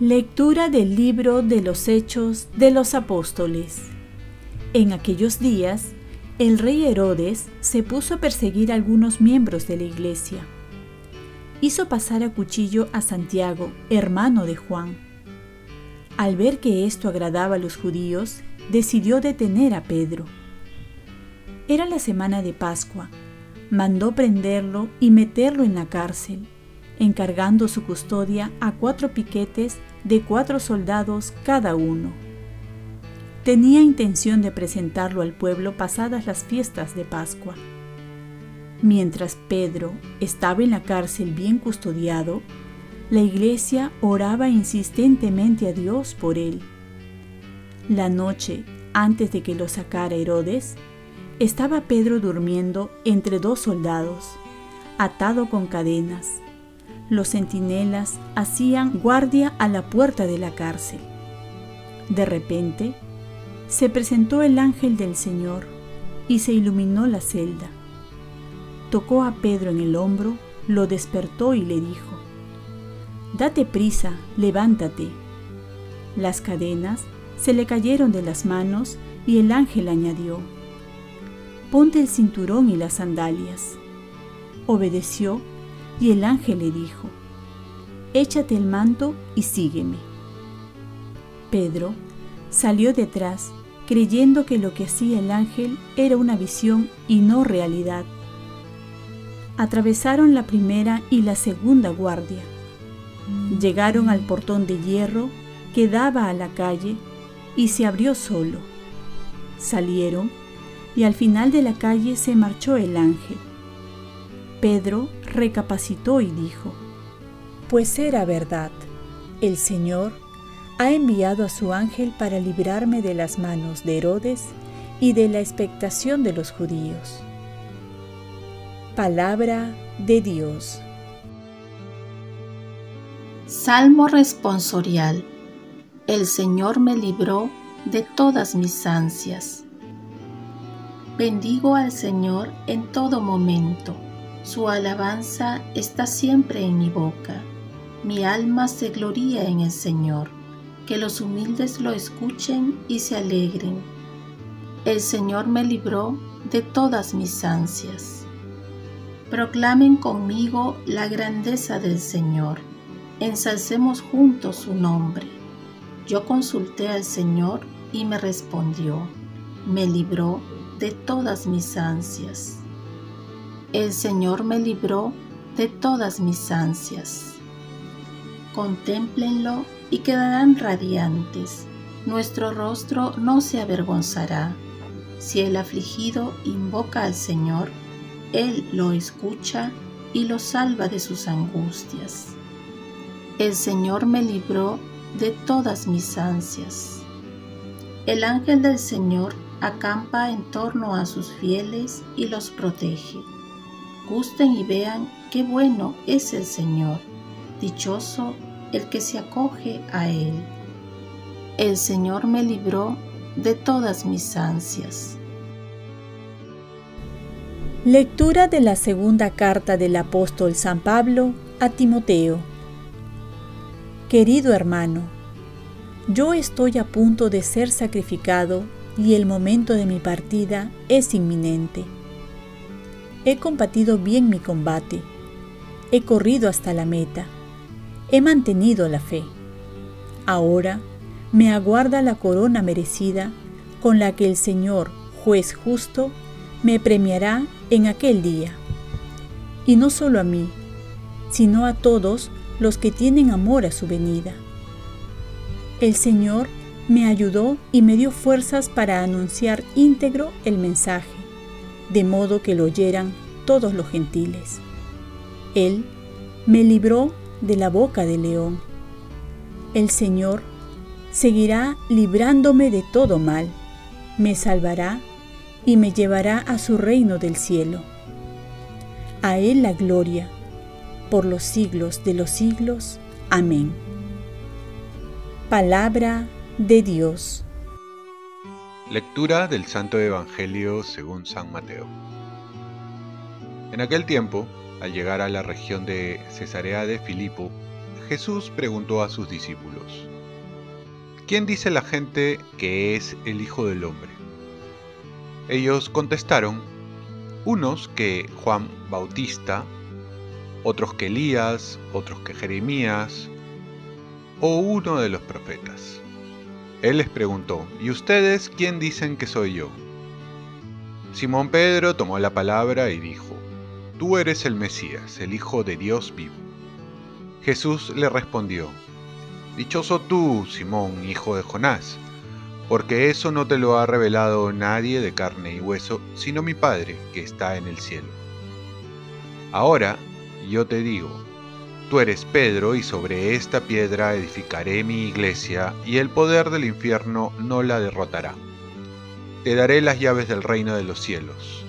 Lectura del libro de los Hechos de los Apóstoles. En aquellos días, el rey Herodes se puso a perseguir a algunos miembros de la iglesia. Hizo pasar a cuchillo a Santiago, hermano de Juan. Al ver que esto agradaba a los judíos, decidió detener a Pedro. Era la semana de Pascua. Mandó prenderlo y meterlo en la cárcel encargando su custodia a cuatro piquetes de cuatro soldados cada uno. Tenía intención de presentarlo al pueblo pasadas las fiestas de Pascua. Mientras Pedro estaba en la cárcel bien custodiado, la iglesia oraba insistentemente a Dios por él. La noche antes de que lo sacara Herodes, estaba Pedro durmiendo entre dos soldados, atado con cadenas los centinelas hacían guardia a la puerta de la cárcel. De repente, se presentó el ángel del Señor y se iluminó la celda. Tocó a Pedro en el hombro, lo despertó y le dijo, Date prisa, levántate. Las cadenas se le cayeron de las manos y el ángel añadió, Ponte el cinturón y las sandalias. Obedeció y el ángel le dijo, Échate el manto y sígueme. Pedro salió detrás, creyendo que lo que hacía el ángel era una visión y no realidad. Atravesaron la primera y la segunda guardia. Llegaron al portón de hierro que daba a la calle y se abrió solo. Salieron y al final de la calle se marchó el ángel. Pedro recapacitó y dijo, Pues era verdad, el Señor ha enviado a su ángel para librarme de las manos de Herodes y de la expectación de los judíos. Palabra de Dios. Salmo responsorial. El Señor me libró de todas mis ansias. Bendigo al Señor en todo momento su alabanza está siempre en mi boca. Mi alma se gloría en el Señor. Que los humildes lo escuchen y se alegren. El Señor me libró de todas mis ansias. Proclamen conmigo la grandeza del Señor. Ensalcemos juntos su nombre. Yo consulté al Señor y me respondió. Me libró de todas mis ansias. El Señor me libró de todas mis ansias. Contémplenlo y quedarán radiantes. Nuestro rostro no se avergonzará. Si el afligido invoca al Señor, Él lo escucha y lo salva de sus angustias. El Señor me libró de todas mis ansias. El ángel del Señor acampa en torno a sus fieles y los protege gusten y vean qué bueno es el Señor, dichoso el que se acoge a Él. El Señor me libró de todas mis ansias. Lectura de la segunda carta del apóstol San Pablo a Timoteo. Querido hermano, yo estoy a punto de ser sacrificado y el momento de mi partida es inminente. He combatido bien mi combate. He corrido hasta la meta. He mantenido la fe. Ahora me aguarda la corona merecida con la que el Señor, juez justo, me premiará en aquel día. Y no solo a mí, sino a todos los que tienen amor a su venida. El Señor me ayudó y me dio fuerzas para anunciar íntegro el mensaje de modo que lo oyeran todos los gentiles. Él me libró de la boca del león. El Señor seguirá librándome de todo mal, me salvará y me llevará a su reino del cielo. A Él la gloria, por los siglos de los siglos. Amén. Palabra de Dios. Lectura del Santo Evangelio según San Mateo. En aquel tiempo, al llegar a la región de Cesarea de Filipo, Jesús preguntó a sus discípulos, ¿Quién dice la gente que es el Hijo del Hombre? Ellos contestaron, unos que Juan Bautista, otros que Elías, otros que Jeremías, o uno de los profetas. Él les preguntó, ¿y ustedes quién dicen que soy yo? Simón Pedro tomó la palabra y dijo, Tú eres el Mesías, el Hijo de Dios vivo. Jesús le respondió, Dichoso tú, Simón, hijo de Jonás, porque eso no te lo ha revelado nadie de carne y hueso, sino mi Padre que está en el cielo. Ahora yo te digo, Tú eres Pedro, y sobre esta piedra edificaré mi iglesia, y el poder del infierno no la derrotará. Te daré las llaves del reino de los cielos.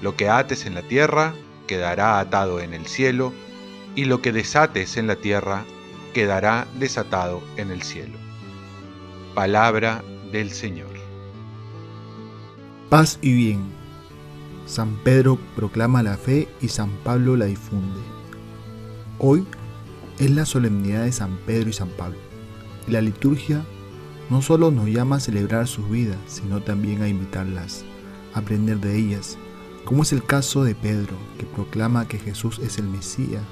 Lo que ates en la tierra quedará atado en el cielo, y lo que desates en la tierra quedará desatado en el cielo. Palabra del Señor. Paz y bien. San Pedro proclama la fe y San Pablo la difunde. Hoy es la solemnidad de San Pedro y San Pablo. Y la liturgia no solo nos llama a celebrar sus vidas, sino también a imitarlas, a aprender de ellas, como es el caso de Pedro, que proclama que Jesús es el Mesías,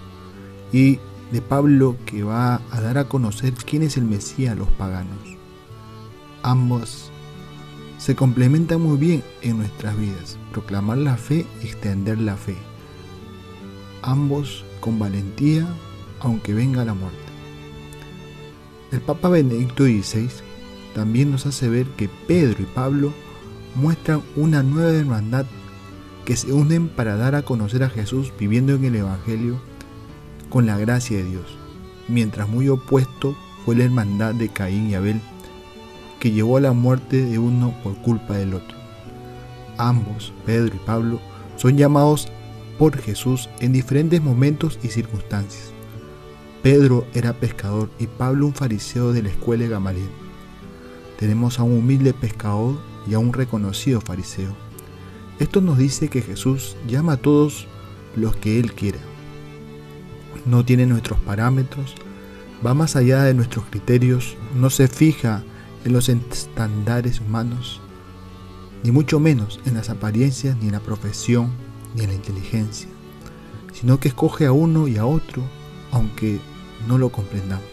y de Pablo, que va a dar a conocer quién es el Mesías a los paganos. Ambos se complementan muy bien en nuestras vidas, proclamar la fe y extender la fe. Ambos con valentía, aunque venga la muerte. El Papa Benedicto XVI también nos hace ver que Pedro y Pablo muestran una nueva hermandad que se unen para dar a conocer a Jesús viviendo en el Evangelio con la gracia de Dios, mientras muy opuesto fue la hermandad de Caín y Abel, que llevó a la muerte de uno por culpa del otro. Ambos, Pedro y Pablo, son llamados por Jesús en diferentes momentos y circunstancias. Pedro era pescador y Pablo un fariseo de la escuela de Gamaliel. Tenemos a un humilde pescador y a un reconocido fariseo. Esto nos dice que Jesús llama a todos los que Él quiera. No tiene nuestros parámetros, va más allá de nuestros criterios, no se fija en los estándares humanos, ni mucho menos en las apariencias ni en la profesión ni en la inteligencia, sino que escoge a uno y a otro, aunque no lo comprendamos.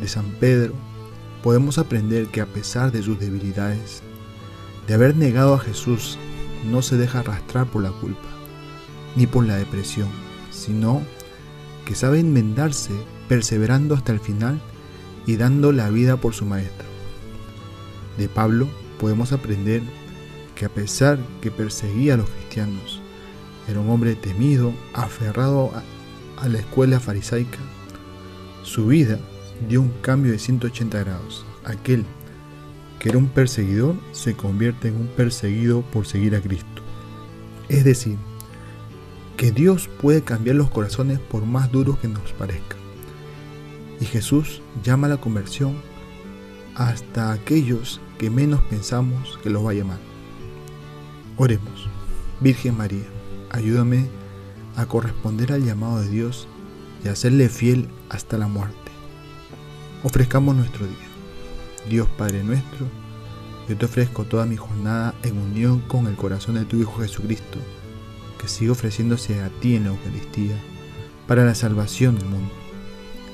De San Pedro podemos aprender que a pesar de sus debilidades, de haber negado a Jesús, no se deja arrastrar por la culpa, ni por la depresión, sino que sabe enmendarse perseverando hasta el final y dando la vida por su maestro. De Pablo podemos aprender que a pesar que perseguía a los cristianos, era un hombre temido, aferrado a, la escuela farisaica, su vida dio un cambio de 180 grados. Aquel que era un perseguidor se convierte en un perseguido por seguir a Cristo. Es decir, que Dios puede cambiar los corazones por más duros que nos parezcan. Y Jesús llama a la conversión hasta aquellos que menos pensamos que los va a llamar. Oremos. Virgen María, ayúdame a corresponder al llamado de Dios y a serle fiel hasta la muerte. Ofrezcamos nuestro día. Dios Padre nuestro, yo te ofrezco toda mi jornada en unión con el corazón de tu Hijo Jesucristo, que sigue ofreciéndose a ti en la Eucaristía para la salvación del mundo.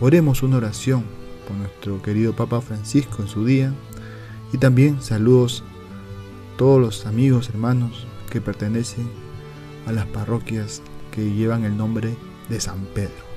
Oremos una oración por nuestro querido Papa Francisco en su día y también saludos todos los amigos, hermanos que pertenecen a las parroquias que llevan el nombre de San Pedro.